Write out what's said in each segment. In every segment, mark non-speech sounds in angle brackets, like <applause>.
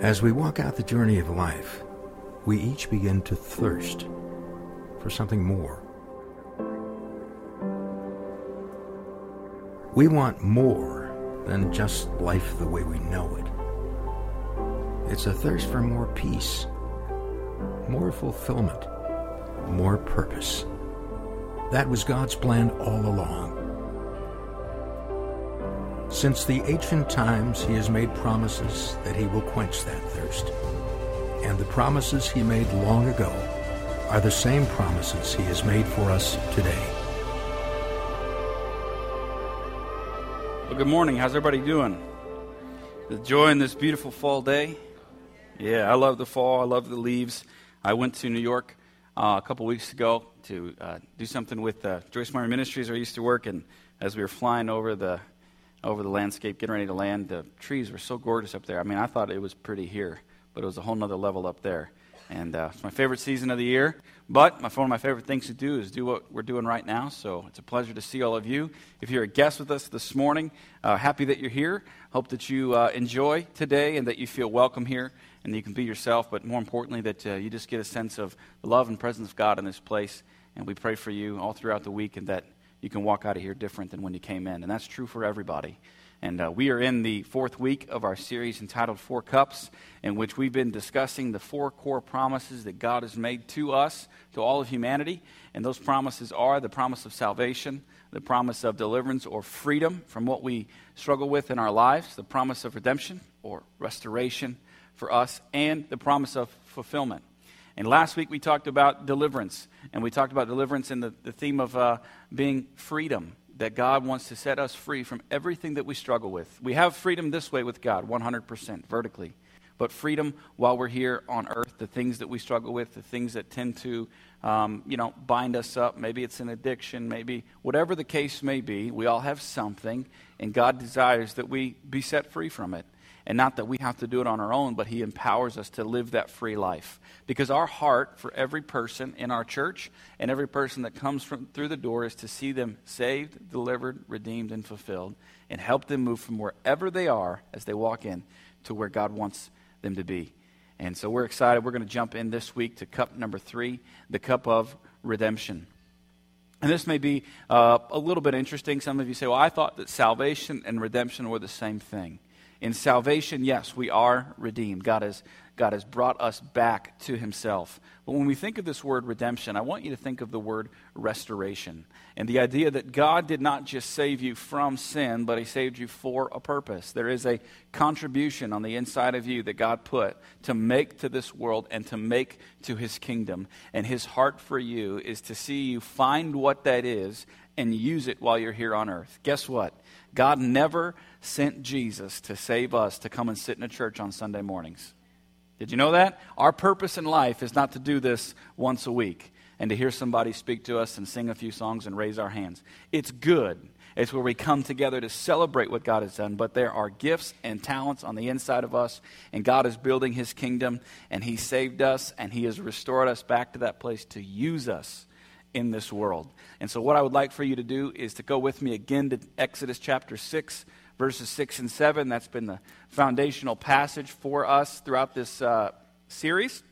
As we walk out the journey of life, we each begin to thirst for something more. We want more than just life the way we know it. It's a thirst for more peace, more fulfillment, more purpose. That was God's plan all along. Since the ancient times, He has made promises that He will quench that thirst. And the promises He made long ago are the same promises He has made for us today. Well, good morning. How's everybody doing? Enjoying this beautiful fall day? Yeah, I love the fall. I love the leaves. I went to New York uh, a couple weeks ago to uh, do something with uh, Joyce Meyer Ministries where I used to work, and as we were flying over the over the landscape, getting ready to land. The trees were so gorgeous up there. I mean, I thought it was pretty here, but it was a whole nother level up there. And uh, it's my favorite season of the year. But my, one of my favorite things to do is do what we're doing right now. So it's a pleasure to see all of you. If you're a guest with us this morning, uh, happy that you're here. Hope that you uh, enjoy today and that you feel welcome here and that you can be yourself. But more importantly, that uh, you just get a sense of the love and presence of God in this place. And we pray for you all throughout the week and that you can walk out of here different than when you came in. And that's true for everybody. And uh, we are in the fourth week of our series entitled Four Cups, in which we've been discussing the four core promises that God has made to us, to all of humanity. And those promises are the promise of salvation, the promise of deliverance or freedom from what we struggle with in our lives, the promise of redemption or restoration for us, and the promise of fulfillment. And last week we talked about deliverance, and we talked about deliverance in the, the theme of uh, being freedom, that God wants to set us free from everything that we struggle with. We have freedom this way with God, 100% vertically. But freedom while we're here on earth, the things that we struggle with, the things that tend to, um, you know, bind us up. Maybe it's an addiction, maybe whatever the case may be. We all have something, and God desires that we be set free from it. And not that we have to do it on our own, but He empowers us to live that free life. Because our heart for every person in our church and every person that comes from, through the door is to see them saved, delivered, redeemed, and fulfilled, and help them move from wherever they are as they walk in to where God wants them to be. And so we're excited. We're going to jump in this week to cup number three, the cup of redemption. And this may be uh, a little bit interesting. Some of you say, well, I thought that salvation and redemption were the same thing. In salvation, yes, we are redeemed. God has, God has brought us back to himself. But when we think of this word redemption, I want you to think of the word restoration. And the idea that God did not just save you from sin, but he saved you for a purpose. There is a contribution on the inside of you that God put to make to this world and to make to his kingdom. And his heart for you is to see you find what that is and use it while you're here on earth. Guess what? God never sent Jesus to save us to come and sit in a church on Sunday mornings. Did you know that? Our purpose in life is not to do this once a week and to hear somebody speak to us and sing a few songs and raise our hands. It's good. It's where we come together to celebrate what God has done, but there are gifts and talents on the inside of us, and God is building His kingdom, and He saved us, and He has restored us back to that place to use us in this world. And so, what I would like for you to do is to go with me again to Exodus chapter 6, verses 6 and 7. That's been the foundational passage for us throughout this uh, series.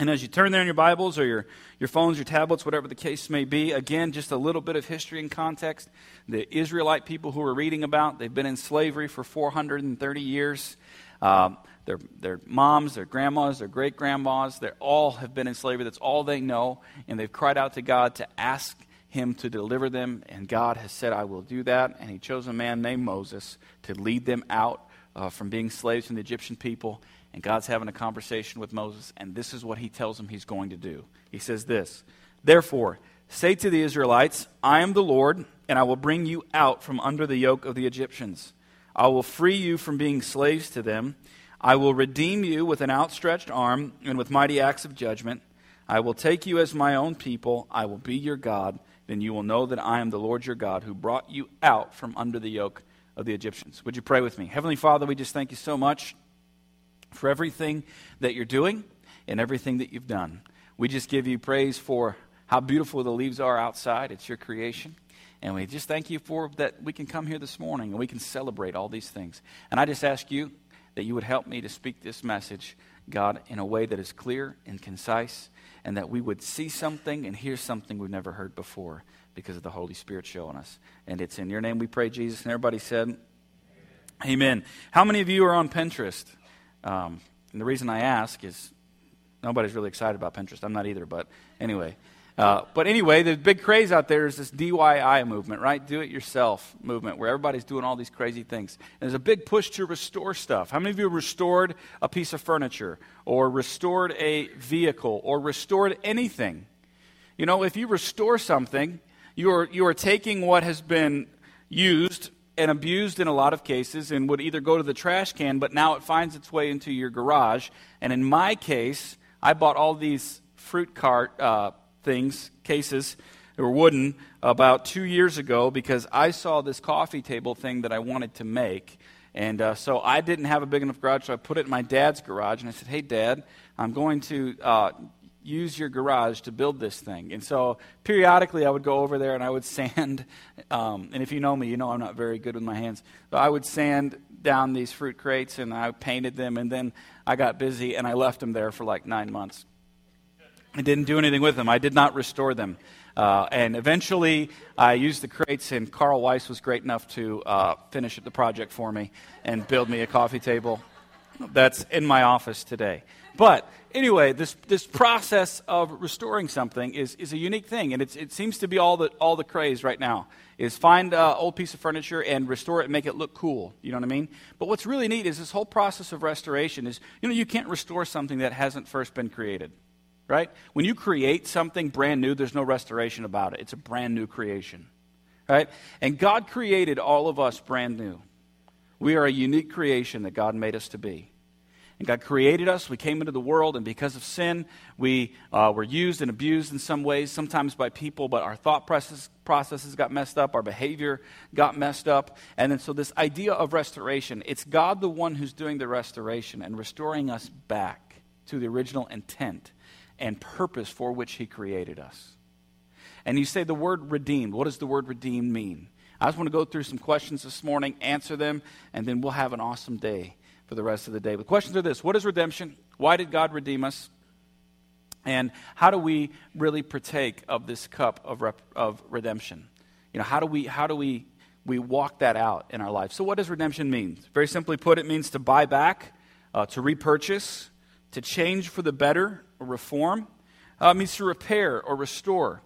And as you turn there in your Bibles or your, your phones, your tablets, whatever the case may be, again, just a little bit of history and context. The Israelite people who we're reading about, they've been in slavery for 430 years. Uh, their, their moms, their grandmas, their great grandmas, they all have been in slavery. That's all they know. And they've cried out to God to ask Him to deliver them. And God has said, I will do that. And He chose a man named Moses to lead them out uh, from being slaves from the Egyptian people. And God's having a conversation with Moses. And this is what He tells him He's going to do. He says this Therefore, say to the Israelites, I am the Lord, and I will bring you out from under the yoke of the Egyptians. I will free you from being slaves to them I will redeem you with an outstretched arm and with mighty acts of judgment. I will take you as my own people. I will be your God. Then you will know that I am the Lord your God who brought you out from under the yoke of the Egyptians. Would you pray with me? Heavenly Father, we just thank you so much for everything that you're doing and everything that you've done. We just give you praise for how beautiful the leaves are outside. It's your creation. And we just thank you for that we can come here this morning and we can celebrate all these things. And I just ask you that you would help me to speak this message, God, in a way that is clear and concise, and that we would see something and hear something we've never heard before because of the Holy Spirit showing us. And it's in your name we pray, Jesus. And everybody said, Amen. Amen. How many of you are on Pinterest? Um, and the reason I ask is nobody's really excited about Pinterest. I'm not either, but anyway. Uh, but anyway, the big craze out there is this DIY movement, right? Do it yourself movement, where everybody's doing all these crazy things. And there's a big push to restore stuff. How many of you restored a piece of furniture, or restored a vehicle, or restored anything? You know, if you restore something, you are, you are taking what has been used and abused in a lot of cases and would either go to the trash can, but now it finds its way into your garage. And in my case, I bought all these fruit cart. Uh, things, cases, that were wooden, about two years ago because I saw this coffee table thing that I wanted to make. And uh, so I didn't have a big enough garage, so I put it in my dad's garage. And I said, Hey, Dad, I'm going to uh, use your garage to build this thing. And so periodically I would go over there and I would <laughs> sand. Um, and if you know me, you know I'm not very good with my hands. But I would sand down these fruit crates and I painted them. And then I got busy and I left them there for like nine months. I didn't do anything with them. I did not restore them. Uh, and eventually, I used the crates, and Carl Weiss was great enough to uh, finish the project for me and build me a coffee table that's in my office today. But anyway, this, this process of restoring something is, is a unique thing, and it seems to be all the, all the craze right now is find an old piece of furniture and restore it and make it look cool. You know what I mean? But what's really neat is this whole process of restoration is, you know, you can't restore something that hasn't first been created right? When you create something brand new, there's no restoration about it. It's a brand new creation, right? And God created all of us brand new. We are a unique creation that God made us to be. And God created us. We came into the world, and because of sin, we uh, were used and abused in some ways, sometimes by people, but our thought process, processes got messed up, our behavior got messed up. And then, so, this idea of restoration, it's God the one who's doing the restoration and restoring us back to the original intent and purpose for which He created us. And you say the word redeemed. What does the word redeemed mean? I just want to go through some questions this morning, answer them, and then we'll have an awesome day for the rest of the day. The questions are this What is redemption? Why did God redeem us? And how do we really partake of this cup of, rep- of redemption? You know, how do we, how do we, we walk that out in our life? So, what does redemption mean? Very simply put, it means to buy back, uh, to repurchase, to change for the better, or reform. Uh, means to repair or restore.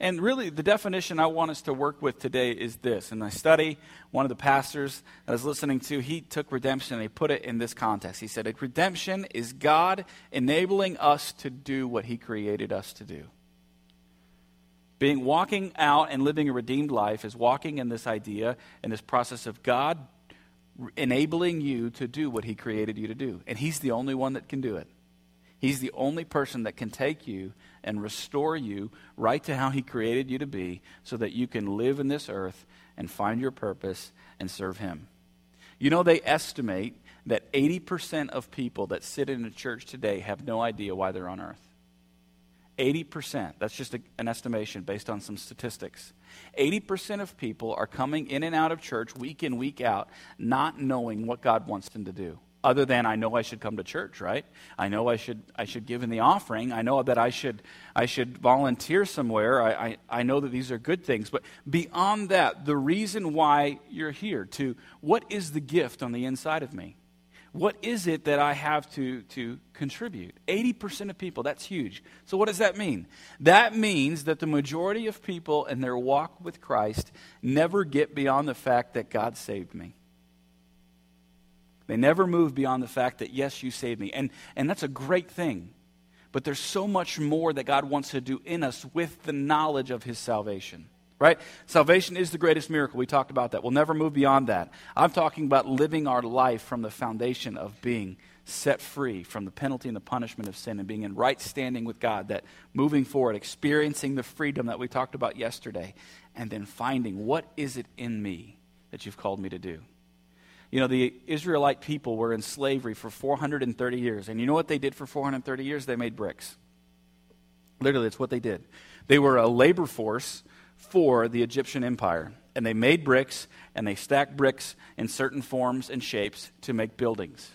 And really, the definition I want us to work with today is this. In my study, one of the pastors I was listening to, he took redemption and he put it in this context. He said, Redemption is God enabling us to do what he created us to do. Being walking out and living a redeemed life is walking in this idea and this process of God enabling you to do what he created you to do. And he's the only one that can do it. He's the only person that can take you and restore you right to how He created you to be so that you can live in this earth and find your purpose and serve Him. You know, they estimate that 80% of people that sit in a church today have no idea why they're on earth. 80%. That's just a, an estimation based on some statistics. 80% of people are coming in and out of church week in, week out, not knowing what God wants them to do other than I know I should come to church, right? I know I should I should give in the offering. I know that I should I should volunteer somewhere. I, I, I know that these are good things. But beyond that, the reason why you're here to what is the gift on the inside of me? What is it that I have to, to contribute? 80% of people, that's huge. So, what does that mean? That means that the majority of people in their walk with Christ never get beyond the fact that God saved me. They never move beyond the fact that, yes, you saved me. And, and that's a great thing. But there's so much more that God wants to do in us with the knowledge of his salvation. Right? Salvation is the greatest miracle. We talked about that. We'll never move beyond that. I'm talking about living our life from the foundation of being set free from the penalty and the punishment of sin and being in right standing with God, that moving forward, experiencing the freedom that we talked about yesterday, and then finding what is it in me that you've called me to do. You know, the Israelite people were in slavery for 430 years. And you know what they did for 430 years? They made bricks. Literally, that's what they did. They were a labor force for the Egyptian empire. And they made bricks, and they stacked bricks in certain forms and shapes to make buildings.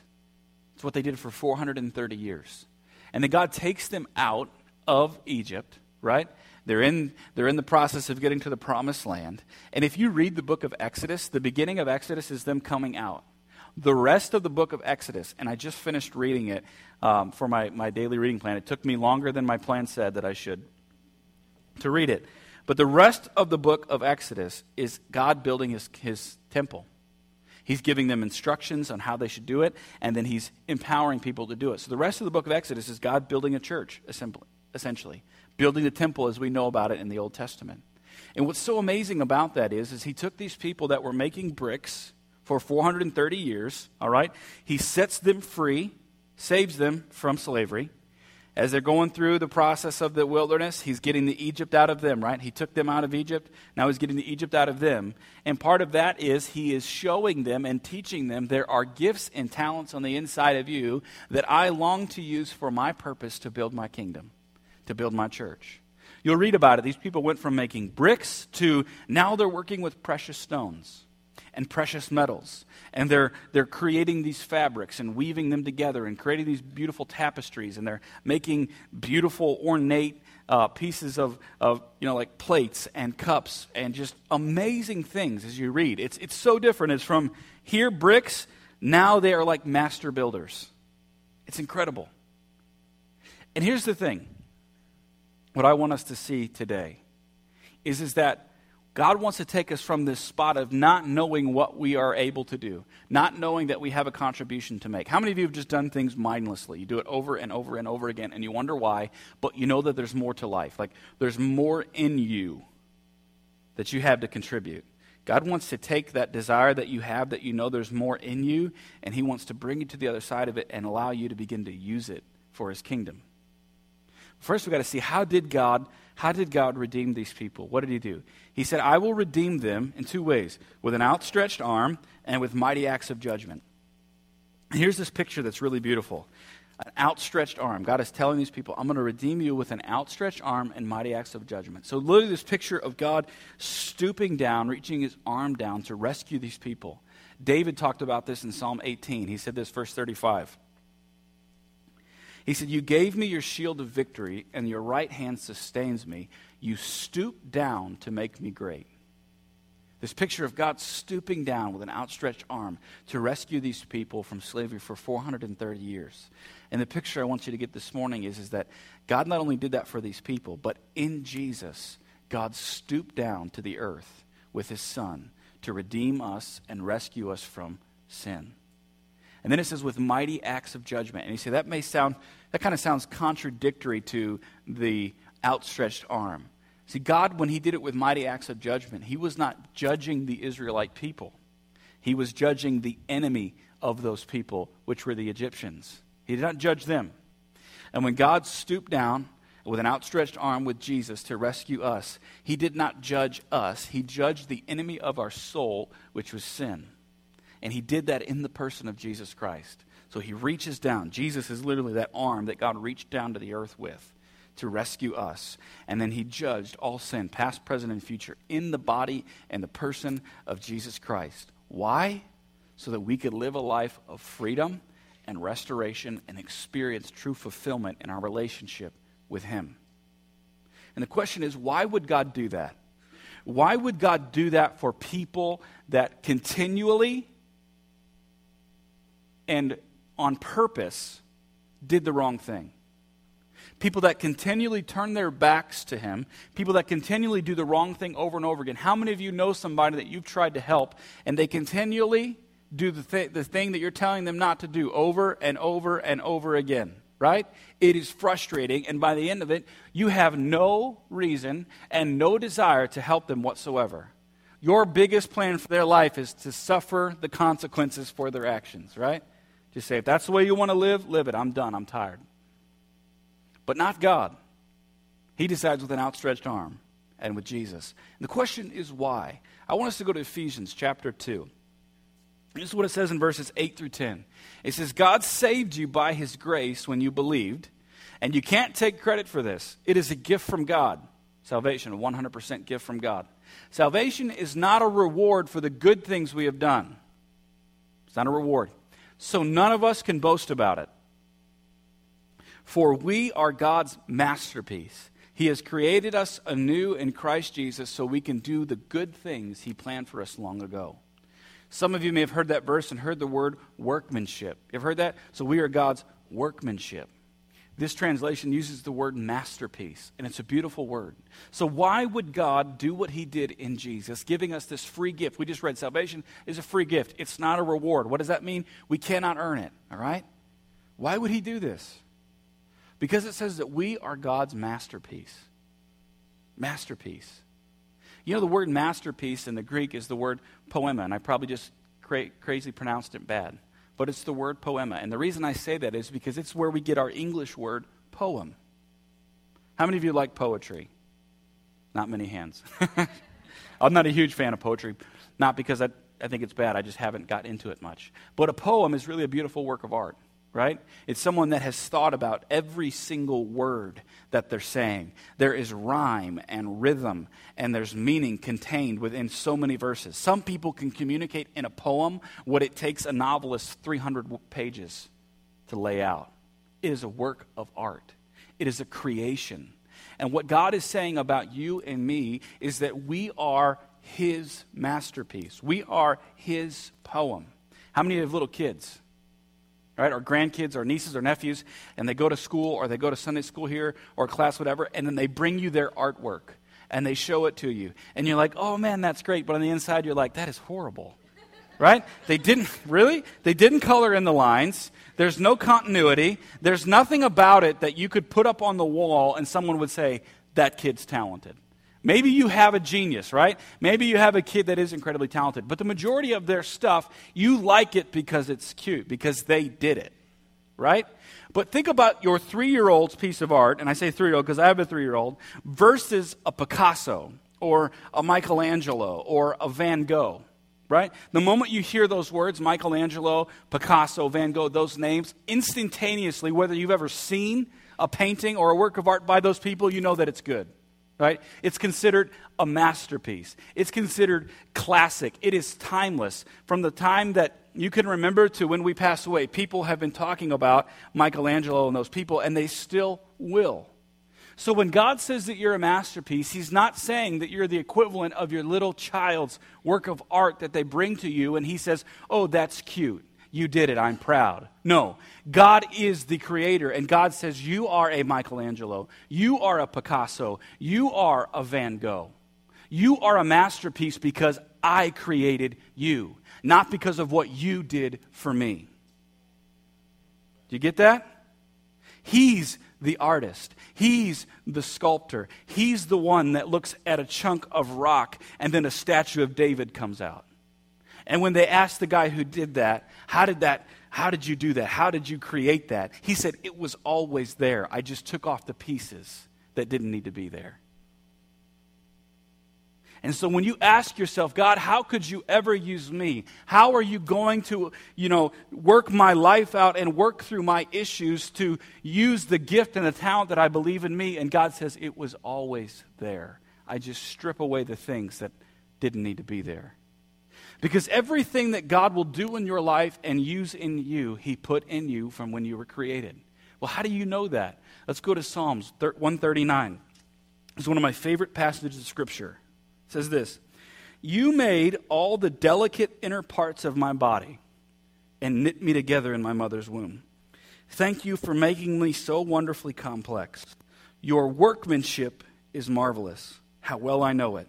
It's what they did for 430 years. And then God takes them out of Egypt, right? They're in, they're in the process of getting to the promised land. And if you read the book of Exodus, the beginning of Exodus is them coming out. The rest of the book of Exodus, and I just finished reading it um, for my, my daily reading plan. It took me longer than my plan said that I should to read it. But the rest of the book of Exodus is God building his, his temple. He's giving them instructions on how they should do it, and then he's empowering people to do it. So the rest of the book of Exodus is God building a church, essentially, building the temple as we know about it in the Old Testament. And what's so amazing about that is, is he took these people that were making bricks for 430 years, all right? He sets them free, saves them from slavery. As they're going through the process of the wilderness, he's getting the Egypt out of them, right? He took them out of Egypt. Now he's getting the Egypt out of them. And part of that is he is showing them and teaching them there are gifts and talents on the inside of you that I long to use for my purpose to build my kingdom, to build my church. You'll read about it. These people went from making bricks to now they're working with precious stones and precious metals. And they're, they're creating these fabrics and weaving them together and creating these beautiful tapestries. And they're making beautiful, ornate uh, pieces of, of, you know, like plates and cups and just amazing things as you read. It's, it's so different. It's from here, bricks, now they are like master builders. It's incredible. And here's the thing what I want us to see today is, is that God wants to take us from this spot of not knowing what we are able to do, not knowing that we have a contribution to make. How many of you have just done things mindlessly? You do it over and over and over again, and you wonder why, but you know that there's more to life. Like there's more in you that you have to contribute. God wants to take that desire that you have, that you know there's more in you, and He wants to bring you to the other side of it and allow you to begin to use it for His kingdom. First, we've got to see how did God how did God redeem these people? What did he do? He said, I will redeem them in two ways with an outstretched arm and with mighty acts of judgment. And here's this picture that's really beautiful an outstretched arm. God is telling these people, I'm going to redeem you with an outstretched arm and mighty acts of judgment. So, literally, this picture of God stooping down, reaching his arm down to rescue these people. David talked about this in Psalm 18. He said this, verse 35. He said, You gave me your shield of victory, and your right hand sustains me. You stoop down to make me great. This picture of God stooping down with an outstretched arm to rescue these people from slavery for 430 years. And the picture I want you to get this morning is, is that God not only did that for these people, but in Jesus, God stooped down to the earth with his Son to redeem us and rescue us from sin. And then it says, with mighty acts of judgment. And you say, that may sound, that kind of sounds contradictory to the outstretched arm. See, God, when He did it with mighty acts of judgment, He was not judging the Israelite people, He was judging the enemy of those people, which were the Egyptians. He did not judge them. And when God stooped down with an outstretched arm with Jesus to rescue us, He did not judge us, He judged the enemy of our soul, which was sin. And he did that in the person of Jesus Christ. So he reaches down. Jesus is literally that arm that God reached down to the earth with to rescue us. And then he judged all sin, past, present, and future, in the body and the person of Jesus Christ. Why? So that we could live a life of freedom and restoration and experience true fulfillment in our relationship with him. And the question is, why would God do that? Why would God do that for people that continually and on purpose did the wrong thing. People that continually turn their backs to him, people that continually do the wrong thing over and over again. How many of you know somebody that you've tried to help and they continually do the, th- the thing that you're telling them not to do over and over and over again? Right? It is frustrating, and by the end of it, you have no reason and no desire to help them whatsoever. Your biggest plan for their life is to suffer the consequences for their actions, right? Just say, if that's the way you want to live, live it. I'm done. I'm tired. But not God. He decides with an outstretched arm and with Jesus. And the question is why? I want us to go to Ephesians chapter 2. This is what it says in verses 8 through 10. It says, God saved you by his grace when you believed, and you can't take credit for this. It is a gift from God. Salvation, a 100% gift from God. Salvation is not a reward for the good things we have done. It's not a reward. So none of us can boast about it. For we are God's masterpiece. He has created us anew in Christ Jesus so we can do the good things He planned for us long ago. Some of you may have heard that verse and heard the word workmanship. You've heard that? So we are God's workmanship. This translation uses the word masterpiece, and it's a beautiful word. So, why would God do what He did in Jesus, giving us this free gift? We just read salvation is a free gift, it's not a reward. What does that mean? We cannot earn it, all right? Why would He do this? Because it says that we are God's masterpiece. Masterpiece. You know, the word masterpiece in the Greek is the word poema, and I probably just cra- crazy pronounced it bad but it's the word poema. And the reason I say that is because it's where we get our English word poem. How many of you like poetry? Not many hands. <laughs> I'm not a huge fan of poetry, not because I, I think it's bad, I just haven't got into it much. But a poem is really a beautiful work of art right? It's someone that has thought about every single word that they're saying. There is rhyme and rhythm, and there's meaning contained within so many verses. Some people can communicate in a poem what it takes a novelist 300 pages to lay out. It is a work of art, it is a creation. And what God is saying about you and me is that we are His masterpiece, we are His poem. How many of you have little kids? Right? Or grandkids our nieces or nephews, and they go to school or they go to Sunday school here or class, whatever, and then they bring you their artwork and they show it to you. And you're like, oh man, that's great. But on the inside, you're like, that is horrible. Right? They didn't, <laughs> really? They didn't color in the lines. There's no continuity. There's nothing about it that you could put up on the wall and someone would say, that kid's talented. Maybe you have a genius, right? Maybe you have a kid that is incredibly talented. But the majority of their stuff, you like it because it's cute, because they did it, right? But think about your three year old's piece of art, and I say three year old because I have a three year old, versus a Picasso or a Michelangelo or a Van Gogh, right? The moment you hear those words, Michelangelo, Picasso, Van Gogh, those names, instantaneously, whether you've ever seen a painting or a work of art by those people, you know that it's good right? It's considered a masterpiece. It's considered classic. It is timeless. From the time that you can remember to when we pass away, people have been talking about Michelangelo and those people, and they still will. So when God says that you're a masterpiece, He's not saying that you're the equivalent of your little child's work of art that they bring to you, and He says, Oh, that's cute. You did it. I'm proud. No. God is the creator, and God says, You are a Michelangelo. You are a Picasso. You are a Van Gogh. You are a masterpiece because I created you, not because of what you did for me. Do you get that? He's the artist. He's the sculptor. He's the one that looks at a chunk of rock and then a statue of David comes out. And when they asked the guy who did that, how did that how did you do that? How did you create that? He said it was always there. I just took off the pieces that didn't need to be there. And so when you ask yourself, God, how could you ever use me? How are you going to, you know, work my life out and work through my issues to use the gift and the talent that I believe in me? And God says, it was always there. I just strip away the things that didn't need to be there. Because everything that God will do in your life and use in you, He put in you from when you were created. Well, how do you know that? Let's go to Psalms 139. It's one of my favorite passages of Scripture. It says this You made all the delicate inner parts of my body and knit me together in my mother's womb. Thank you for making me so wonderfully complex. Your workmanship is marvelous. How well I know it.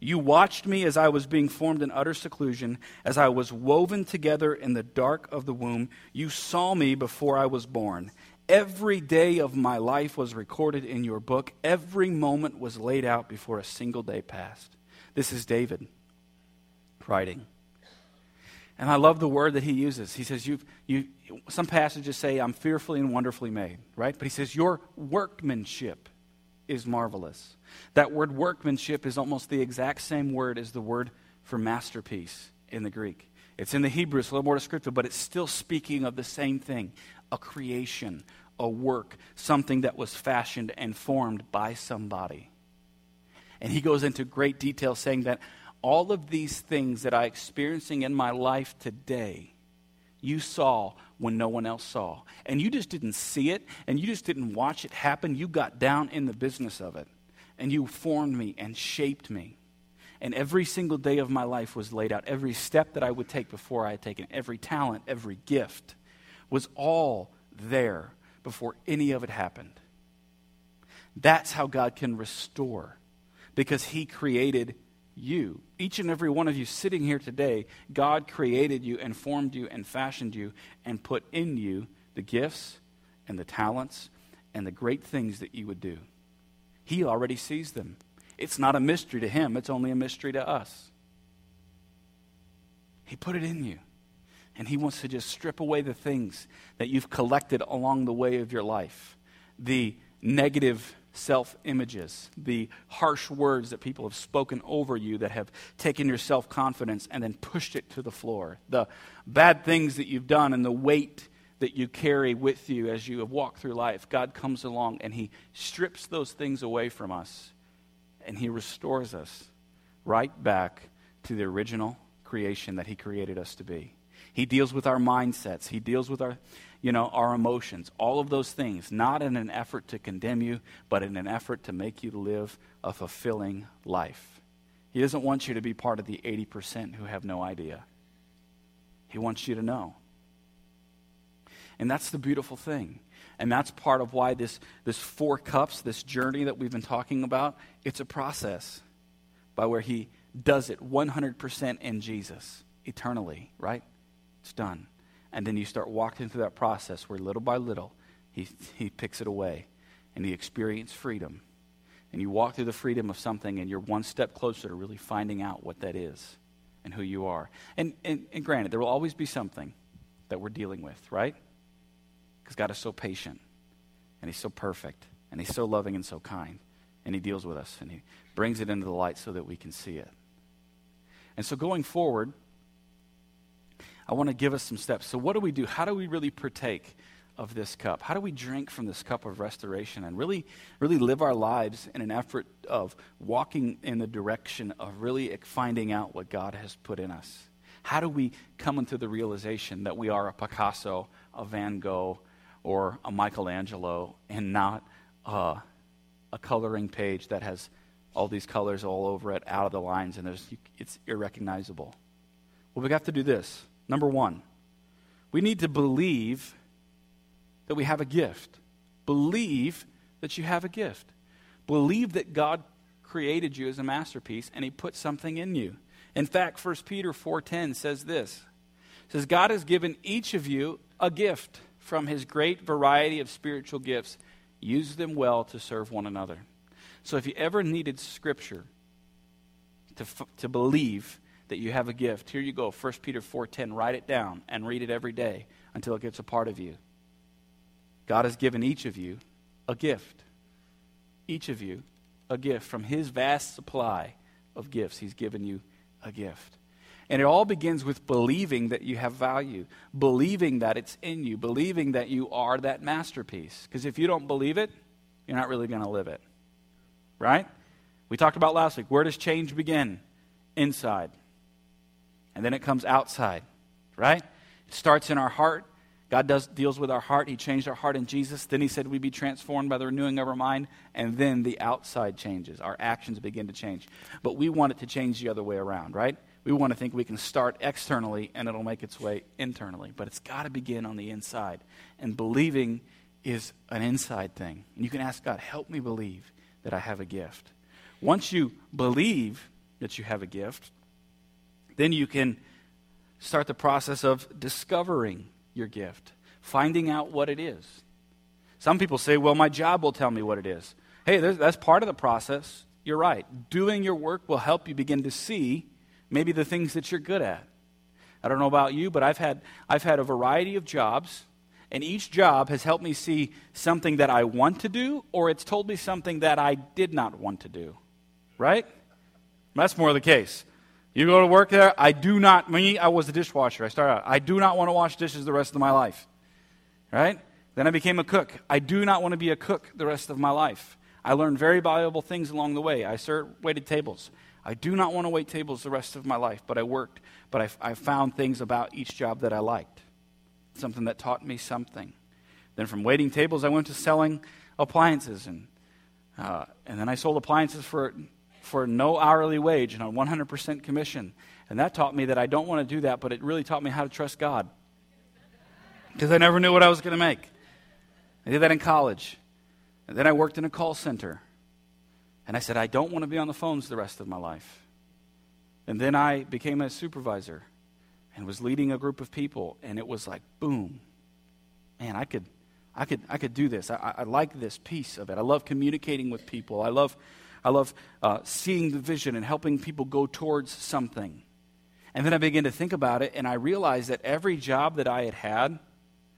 You watched me as I was being formed in utter seclusion, as I was woven together in the dark of the womb. You saw me before I was born. Every day of my life was recorded in your book. Every moment was laid out before a single day passed. This is David writing. And I love the word that he uses. He says, You've, you, some passages say, I'm fearfully and wonderfully made, right? But he says, Your workmanship is marvelous. That word workmanship is almost the exact same word as the word for masterpiece in the Greek. It's in the Hebrew, it's a little more descriptive, but it's still speaking of the same thing a creation, a work, something that was fashioned and formed by somebody. And he goes into great detail saying that all of these things that I'm experiencing in my life today You saw when no one else saw. And you just didn't see it, and you just didn't watch it happen. You got down in the business of it. And you formed me and shaped me. And every single day of my life was laid out. Every step that I would take before I had taken, every talent, every gift was all there before any of it happened. That's how God can restore because He created you. Each and every one of you sitting here today, God created you and formed you and fashioned you and put in you the gifts and the talents and the great things that you would do. He already sees them. It's not a mystery to Him, it's only a mystery to us. He put it in you. And He wants to just strip away the things that you've collected along the way of your life, the negative self images, the harsh words that people have spoken over you that have taken your self confidence and then pushed it to the floor, the bad things that you've done and the weight that you carry with you as you have walked through life. God comes along and He strips those things away from us and He restores us right back to the original creation that He created us to be. He deals with our mindsets. He deals with our you know, our emotions, all of those things, not in an effort to condemn you, but in an effort to make you live a fulfilling life. He doesn't want you to be part of the 80% who have no idea. He wants you to know. And that's the beautiful thing. And that's part of why this, this four cups, this journey that we've been talking about, it's a process by where he does it 100% in Jesus, eternally, right? It's done. And then you start walking through that process where little by little he, he picks it away and you experience freedom. And you walk through the freedom of something and you're one step closer to really finding out what that is and who you are. And, and, and granted, there will always be something that we're dealing with, right? Because God is so patient and He's so perfect and He's so loving and so kind. And He deals with us and He brings it into the light so that we can see it. And so going forward, I want to give us some steps. So, what do we do? How do we really partake of this cup? How do we drink from this cup of restoration and really, really live our lives in an effort of walking in the direction of really finding out what God has put in us? How do we come into the realization that we are a Picasso, a Van Gogh, or a Michelangelo, and not uh, a coloring page that has all these colors all over it, out of the lines, and it's irrecognizable? Well, we have to do this. Number one, we need to believe that we have a gift. Believe that you have a gift. Believe that God created you as a masterpiece and he put something in you. In fact, 1 Peter 4:10 says this. Says God has given each of you a gift from his great variety of spiritual gifts. Use them well to serve one another. So if you ever needed scripture to, to believe that you have a gift. Here you go, 1 Peter 4:10. Write it down and read it every day until it gets a part of you. God has given each of you a gift. Each of you a gift from his vast supply of gifts. He's given you a gift. And it all begins with believing that you have value, believing that it's in you, believing that you are that masterpiece. Because if you don't believe it, you're not really going to live it. Right? We talked about last week. Where does change begin? Inside and then it comes outside, right? It starts in our heart. God does, deals with our heart. He changed our heart in Jesus. Then He said we'd be transformed by the renewing of our mind. And then the outside changes. Our actions begin to change. But we want it to change the other way around, right? We want to think we can start externally and it'll make its way internally. But it's got to begin on the inside. And believing is an inside thing. And you can ask God, help me believe that I have a gift. Once you believe that you have a gift, then you can start the process of discovering your gift, finding out what it is. Some people say, well, my job will tell me what it is. Hey, that's part of the process. You're right. Doing your work will help you begin to see maybe the things that you're good at. I don't know about you, but I've had, I've had a variety of jobs, and each job has helped me see something that I want to do, or it's told me something that I did not want to do. Right? That's more the case. You go to work there, I do not, me, I was a dishwasher. I started out, I do not want to wash dishes the rest of my life. Right? Then I became a cook. I do not want to be a cook the rest of my life. I learned very valuable things along the way. I served, waited tables. I do not want to wait tables the rest of my life, but I worked. But I, I found things about each job that I liked. something that taught me something. Then from waiting tables, I went to selling appliances. And, uh, and then I sold appliances for, for no hourly wage and on 100% commission. And that taught me that I don't want to do that, but it really taught me how to trust God. Because I never knew what I was going to make. I did that in college. And then I worked in a call center. And I said, I don't want to be on the phones the rest of my life. And then I became a supervisor and was leading a group of people. And it was like, boom. Man, I could, I could, I could do this. I, I like this piece of it. I love communicating with people. I love, I love uh, seeing the vision and helping people go towards something. And then I began to think about it, and I realized that every job that I had had,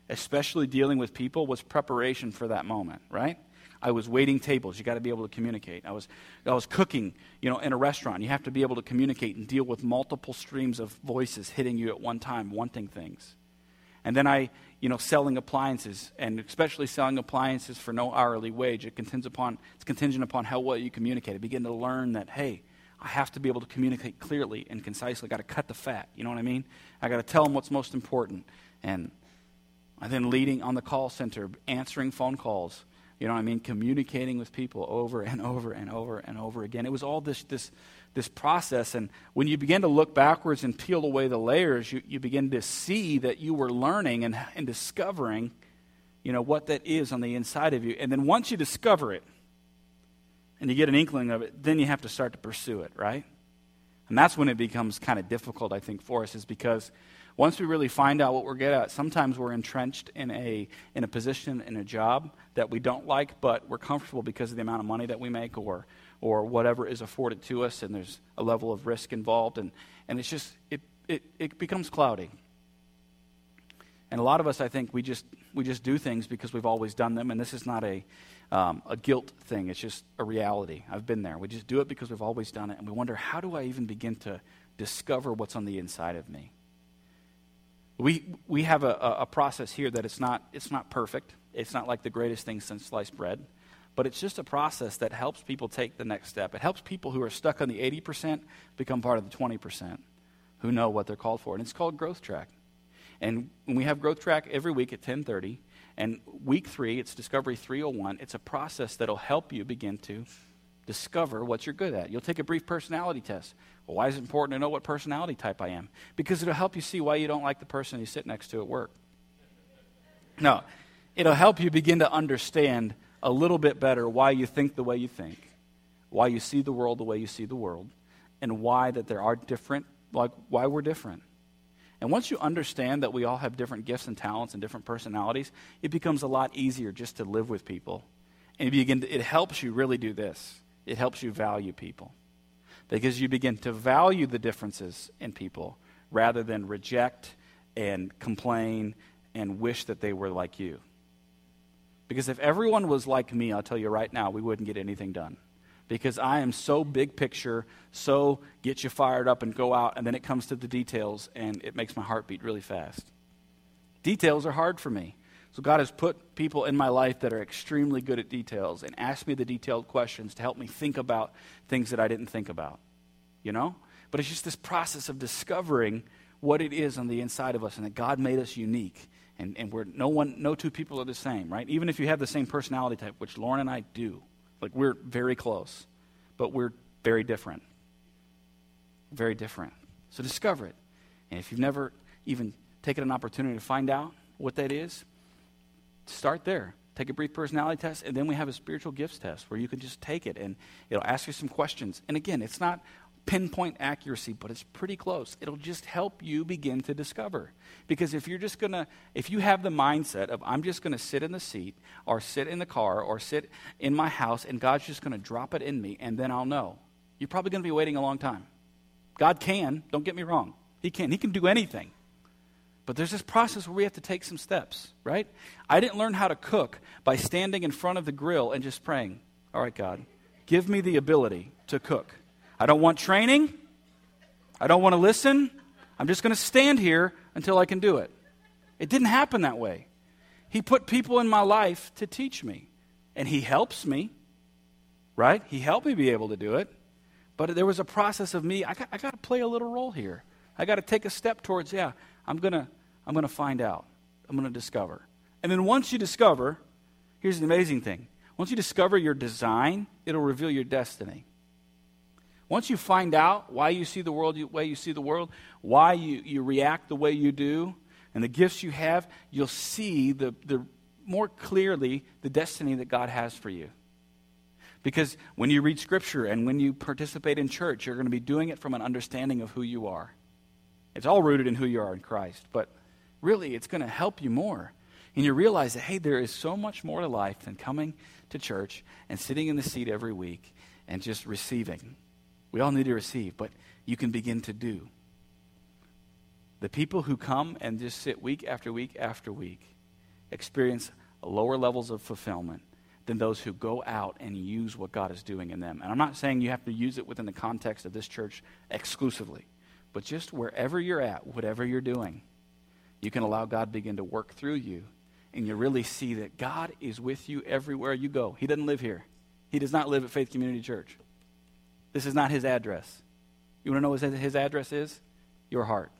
especially dealing with people, was preparation for that moment, right? I was waiting tables. You got to be able to communicate. I was, I was cooking, you know, in a restaurant. You have to be able to communicate and deal with multiple streams of voices hitting you at one time, wanting things. And then I, you know, selling appliances, and especially selling appliances for no hourly wage. It contingent upon, it's contingent upon how well you communicate. I begin to learn that, hey, I have to be able to communicate clearly and concisely. I got to cut the fat. You know what I mean? I got to tell them what's most important. And I then leading on the call center, answering phone calls. You know what I mean? Communicating with people over and over and over and over again. It was all this this this process. And when you begin to look backwards and peel away the layers, you, you begin to see that you were learning and, and discovering, you know, what that is on the inside of you. And then once you discover it, and you get an inkling of it, then you have to start to pursue it, right? And that's when it becomes kind of difficult, I think, for us, is because once we really find out what we're good at, sometimes we're entrenched in a, in a position, in a job that we don't like, but we're comfortable because of the amount of money that we make or, or whatever is afforded to us, and there's a level of risk involved. And, and it's just, it, it, it becomes cloudy. And a lot of us, I think, we just, we just do things because we've always done them, and this is not a, um, a guilt thing. It's just a reality. I've been there. We just do it because we've always done it, and we wonder, how do I even begin to discover what's on the inside of me? We, we have a, a process here that it's not, it's not perfect. It's not like the greatest thing since sliced bread, but it's just a process that helps people take the next step. It helps people who are stuck on the 80% become part of the 20% who know what they're called for. And it's called Growth Track. And we have Growth Track every week at 1030. And week three, it's Discovery 301. It's a process that'll help you begin to discover what you're good at. You'll take a brief personality test. Well, why is it important to know what personality type I am? Because it'll help you see why you don't like the person you sit next to at work. No, it'll help you begin to understand a little bit better why you think the way you think, why you see the world the way you see the world, and why that there are different, like why we're different. And once you understand that we all have different gifts and talents and different personalities, it becomes a lot easier just to live with people. And you begin to, it helps you really do this. It helps you value people. Because you begin to value the differences in people rather than reject and complain and wish that they were like you. Because if everyone was like me, I'll tell you right now, we wouldn't get anything done because I am so big picture, so get you fired up and go out, and then it comes to the details, and it makes my heart beat really fast. Details are hard for me. So God has put people in my life that are extremely good at details and asked me the detailed questions to help me think about things that I didn't think about. You know? But it's just this process of discovering what it is on the inside of us and that God made us unique. And, and we're, no, one, no two people are the same, right? Even if you have the same personality type, which Lauren and I do. Like we're very close, but we're very different. Very different. So discover it. And if you've never even taken an opportunity to find out what that is, start there. Take a brief personality test, and then we have a spiritual gifts test where you can just take it and it'll ask you some questions. And again, it's not pinpoint accuracy, but it's pretty close. It'll just help you begin to discover. Because if you're just going to, if you have the mindset of, I'm just going to sit in the seat or sit in the car or sit in my house and God's just going to drop it in me and then I'll know, you're probably going to be waiting a long time. God can, don't get me wrong. He can. He can do anything. But there's this process where we have to take some steps, right? I didn't learn how to cook by standing in front of the grill and just praying, All right, God, give me the ability to cook. I don't want training. I don't want to listen. I'm just going to stand here until I can do it. It didn't happen that way. He put people in my life to teach me, and He helps me, right? He helped me be able to do it. But there was a process of me, I got, I got to play a little role here. I got to take a step towards, yeah, I'm going to I'm going to find out. I'm going to discover. And then once you discover, here's the amazing thing once you discover your design, it'll reveal your destiny. Once you find out why you see the world the way you see the world, why you, you react the way you do, and the gifts you have, you'll see the, the more clearly the destiny that God has for you. Because when you read Scripture and when you participate in church, you're going to be doing it from an understanding of who you are. It's all rooted in who you are in Christ, but really, it's going to help you more. And you realize that, hey, there is so much more to life than coming to church and sitting in the seat every week and just receiving. We all need to receive, but you can begin to do. The people who come and just sit week after week after week experience lower levels of fulfillment than those who go out and use what God is doing in them. And I'm not saying you have to use it within the context of this church exclusively, but just wherever you're at, whatever you're doing, you can allow God begin to work through you and you really see that God is with you everywhere you go. He doesn't live here. He does not live at Faith Community Church. This is not his address. You want to know what his address is? Your heart.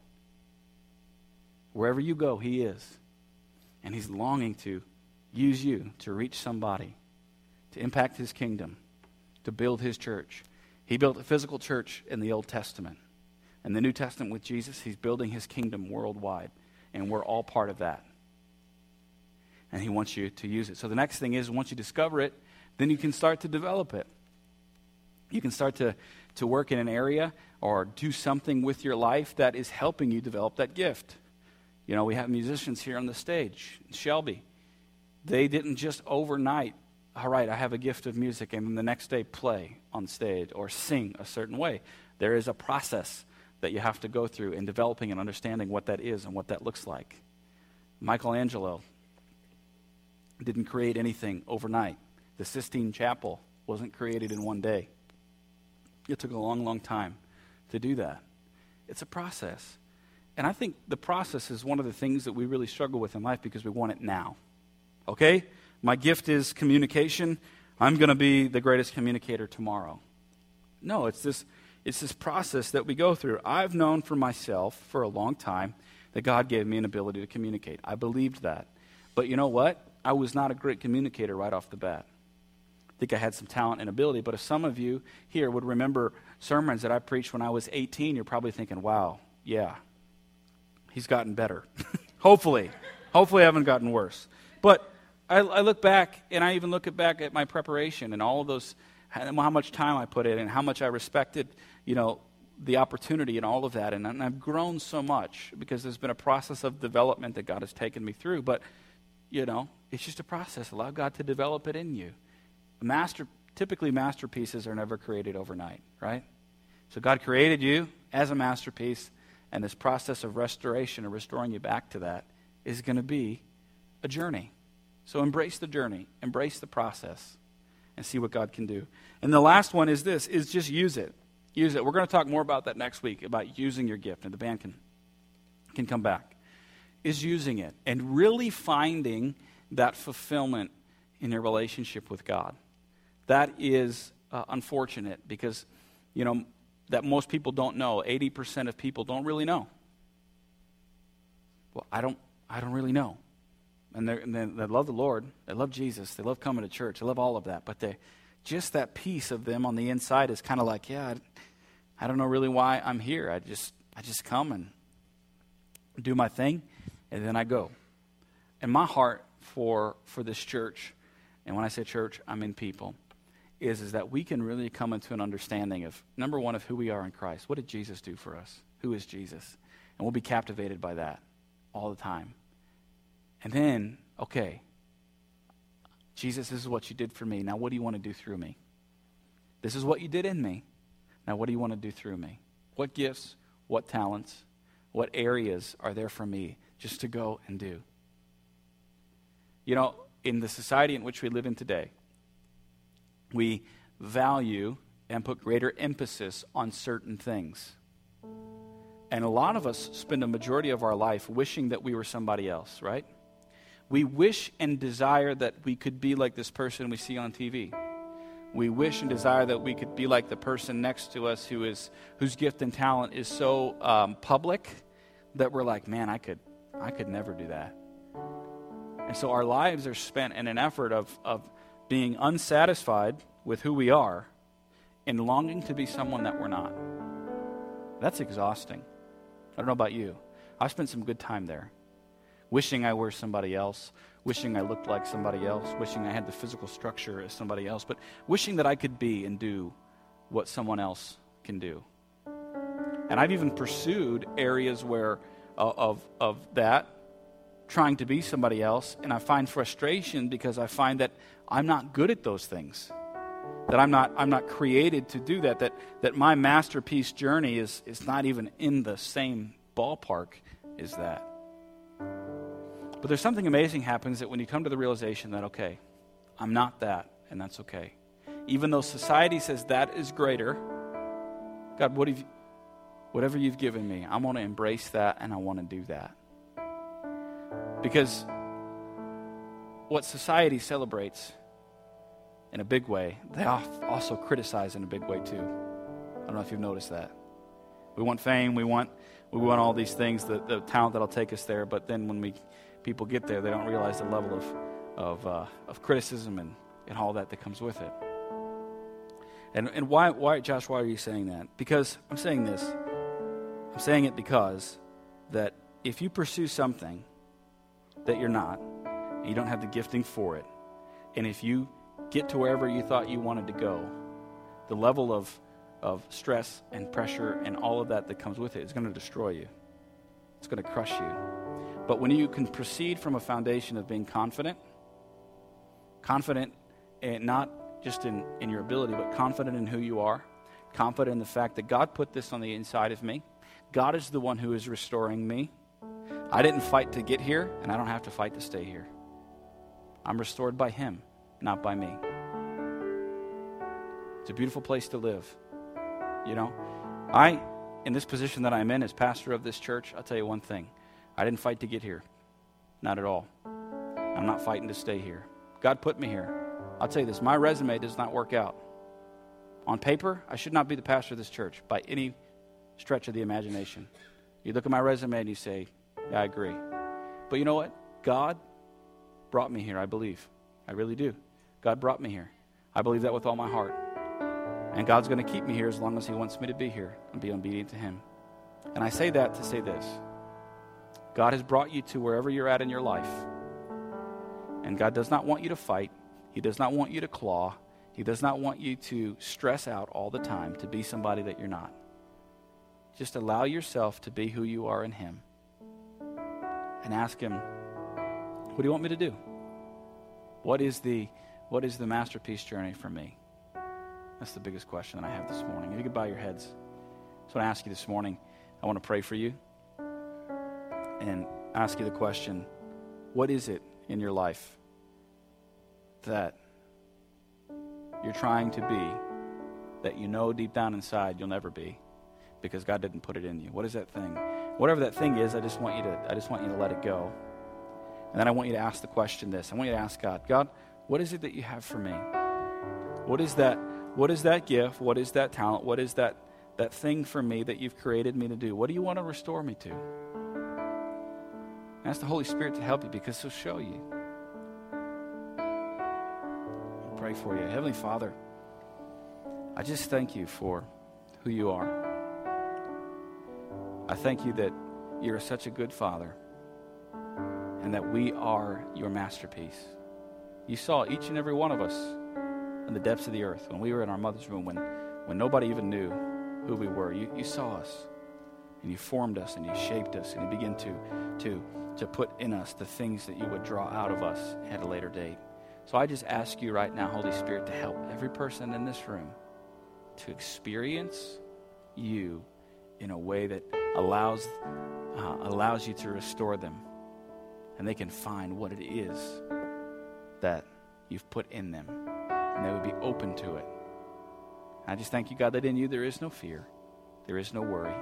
Wherever you go, He is. And He's longing to use you to reach somebody, to impact His kingdom, to build His church. He built a physical church in the Old Testament. In the New Testament with Jesus, He's building His kingdom worldwide. And we're all part of that. And He wants you to use it. So the next thing is, once you discover it, then you can start to develop it. You can start to, to work in an area or do something with your life that is helping you develop that gift. You know, we have musicians here on the stage, Shelby. They didn't just overnight, all right, I have a gift of music, and then the next day play on stage or sing a certain way. There is a process that you have to go through in developing and understanding what that is and what that looks like. Michelangelo didn't create anything overnight. The Sistine Chapel wasn't created in one day. It took a long, long time to do that. It's a process. And I think the process is one of the things that we really struggle with in life because we want it now. Okay? My gift is communication. I'm going to be the greatest communicator tomorrow. No, it's this, it's this process that we go through. I've known for myself for a long time that God gave me an ability to communicate. I believed that. But you know what? I was not a great communicator right off the bat. Think I had some talent and ability, but if some of you here would remember sermons that I preached when I was 18, you're probably thinking, wow, yeah, he's gotten better. <laughs> Hopefully. Hopefully, I haven't gotten worse. But I, I, look back, and I even look back at my preparation and all of those, how much time I put in, and how much I respected, you know, the opportunity and all of that. And, and I've grown so much because there's been a process of development that God has taken me through. But, you know, it's just a process. Allow God to develop it in you. Master, typically, masterpieces are never created overnight, right? So God created you as a masterpiece and this process of restoration and restoring you back to that is going to be a journey. So embrace the journey, embrace the process, and see what God can do. And the last one is this is just use it. Use it. We're going to talk more about that next week, about using your gift, and the band can, can come back. Is using it and really finding that fulfillment in your relationship with God. That is uh, unfortunate because, you know, that most people don't know. 80% of people don't really know. Well, I don't, I don't really know. And, and they love the Lord. They love Jesus. They love coming to church. They love all of that. But they, just that piece of them on the inside is kind of like, yeah, I, I don't know really why I'm here. I just, I just come and do my thing, and then I go. And my heart for, for this church, and when I say church, I mean people – is, is that we can really come into an understanding of, number one, of who we are in Christ. What did Jesus do for us? Who is Jesus? And we'll be captivated by that all the time. And then, okay, Jesus, this is what you did for me. Now, what do you want to do through me? This is what you did in me. Now, what do you want to do through me? What gifts, what talents, what areas are there for me just to go and do? You know, in the society in which we live in today, we value and put greater emphasis on certain things. And a lot of us spend a majority of our life wishing that we were somebody else, right? We wish and desire that we could be like this person we see on TV. We wish and desire that we could be like the person next to us who is whose gift and talent is so um, public that we're like, man, I could, I could never do that. And so our lives are spent in an effort of, of being unsatisfied with who we are and longing to be someone that we're not. That's exhausting. I don't know about you. I've spent some good time there. Wishing I were somebody else, wishing I looked like somebody else, wishing I had the physical structure as somebody else, but wishing that I could be and do what someone else can do. And I've even pursued areas where uh, of, of that, trying to be somebody else, and I find frustration because I find that I'm not good at those things. That I'm not, I'm not created to do that, that, that my masterpiece journey is, is not even in the same ballpark as that. But there's something amazing happens that when you come to the realization that, okay, I'm not that, and that's okay. Even though society says that is greater, God, what have you, whatever you've given me, I want to embrace that and I want to do that. Because what society celebrates in a big way, they also criticize in a big way too. I don't know if you've noticed that. We want fame, we want we want all these things, the, the talent that'll take us there, but then when we people get there, they don't realize the level of of, uh, of criticism and, and all that that comes with it. And and why why Josh, why are you saying that? Because I'm saying this. I'm saying it because that if you pursue something that you're not, and you don't have the gifting for it, and if you get to wherever you thought you wanted to go, the level of, of stress and pressure and all of that that comes with it is going to destroy you. It's going to crush you. But when you can proceed from a foundation of being confident, confident and not just in, in your ability, but confident in who you are, confident in the fact that God put this on the inside of me. God is the one who is restoring me. I didn't fight to get here, and I don't have to fight to stay here. I'm restored by Him not by me. It's a beautiful place to live. You know, I, in this position that I'm in as pastor of this church, I'll tell you one thing I didn't fight to get here. Not at all. I'm not fighting to stay here. God put me here. I'll tell you this my resume does not work out. On paper, I should not be the pastor of this church by any stretch of the imagination. You look at my resume and you say, Yeah, I agree. But you know what? God brought me here, I believe. I really do. God brought me here. I believe that with all my heart. And God's going to keep me here as long as He wants me to be here and be obedient to Him. And I say that to say this God has brought you to wherever you're at in your life. And God does not want you to fight, He does not want you to claw, He does not want you to stress out all the time to be somebody that you're not. Just allow yourself to be who you are in Him and ask Him, What do you want me to do? What is the what is the masterpiece journey for me? That's the biggest question that I have this morning. If you could bow your heads. So I ask you this morning, I want to pray for you and ask you the question what is it in your life that you're trying to be that you know deep down inside you'll never be because God didn't put it in you? What is that thing? Whatever that thing is, I just want you to I just want you to let it go. And then I want you to ask the question this. I want you to ask God, God, what is it that you have for me? What is that what is that gift? What is that talent? What is that that thing for me that you've created me to do? What do you want to restore me to? Ask the Holy Spirit to help you because he'll show you. I'll pray for you. Heavenly Father, I just thank you for who you are. I thank you that you're such a good father and that we are your masterpiece. You saw each and every one of us in the depths of the earth when we were in our mother's womb, when, when nobody even knew who we were. You, you saw us, and you formed us, and you shaped us, and you began to, to, to put in us the things that you would draw out of us at a later date. So I just ask you right now, Holy Spirit, to help every person in this room to experience you in a way that allows, uh, allows you to restore them and they can find what it is that you've put in them. And they would be open to it. I just thank you, God, that in you there is no fear, there is no worry,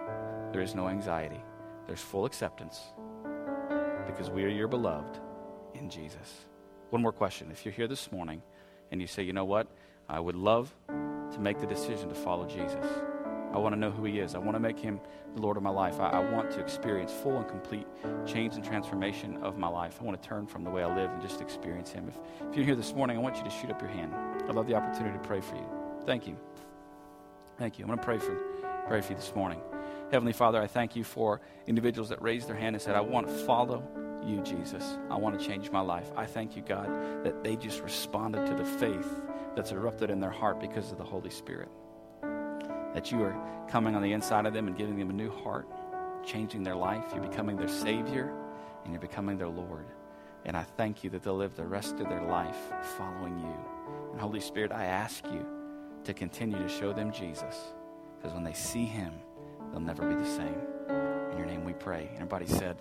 there is no anxiety. There's full acceptance because we are your beloved in Jesus. One more question. If you're here this morning and you say, you know what, I would love to make the decision to follow Jesus. I want to know who He is. I want to make Him the Lord of my life. I, I, want to experience full and complete change and transformation of my life. I want to turn from the way I live and just experience Him. If, if you're here this morning, I want you to shoot up your hand. I'd love the opportunity to pray for you. Thank you. Thank you. I'm going to pray for, pray for you this morning. Heavenly Father, I thank you for individuals that raised their hand and said, I want to follow you, Jesus. I want to change my life. I thank you, God, that they just responded to the faith that's erupted in their heart because of the Holy Spirit. That you are coming on the inside of them and giving them a new heart, changing their life. You're becoming their Savior and you're becoming their Lord. And I thank you that they'll live the rest of their life following you. And Holy Spirit, I ask you to continue to show them Jesus. Because when they see him, they'll never be the same. In your name we pray. Everybody said,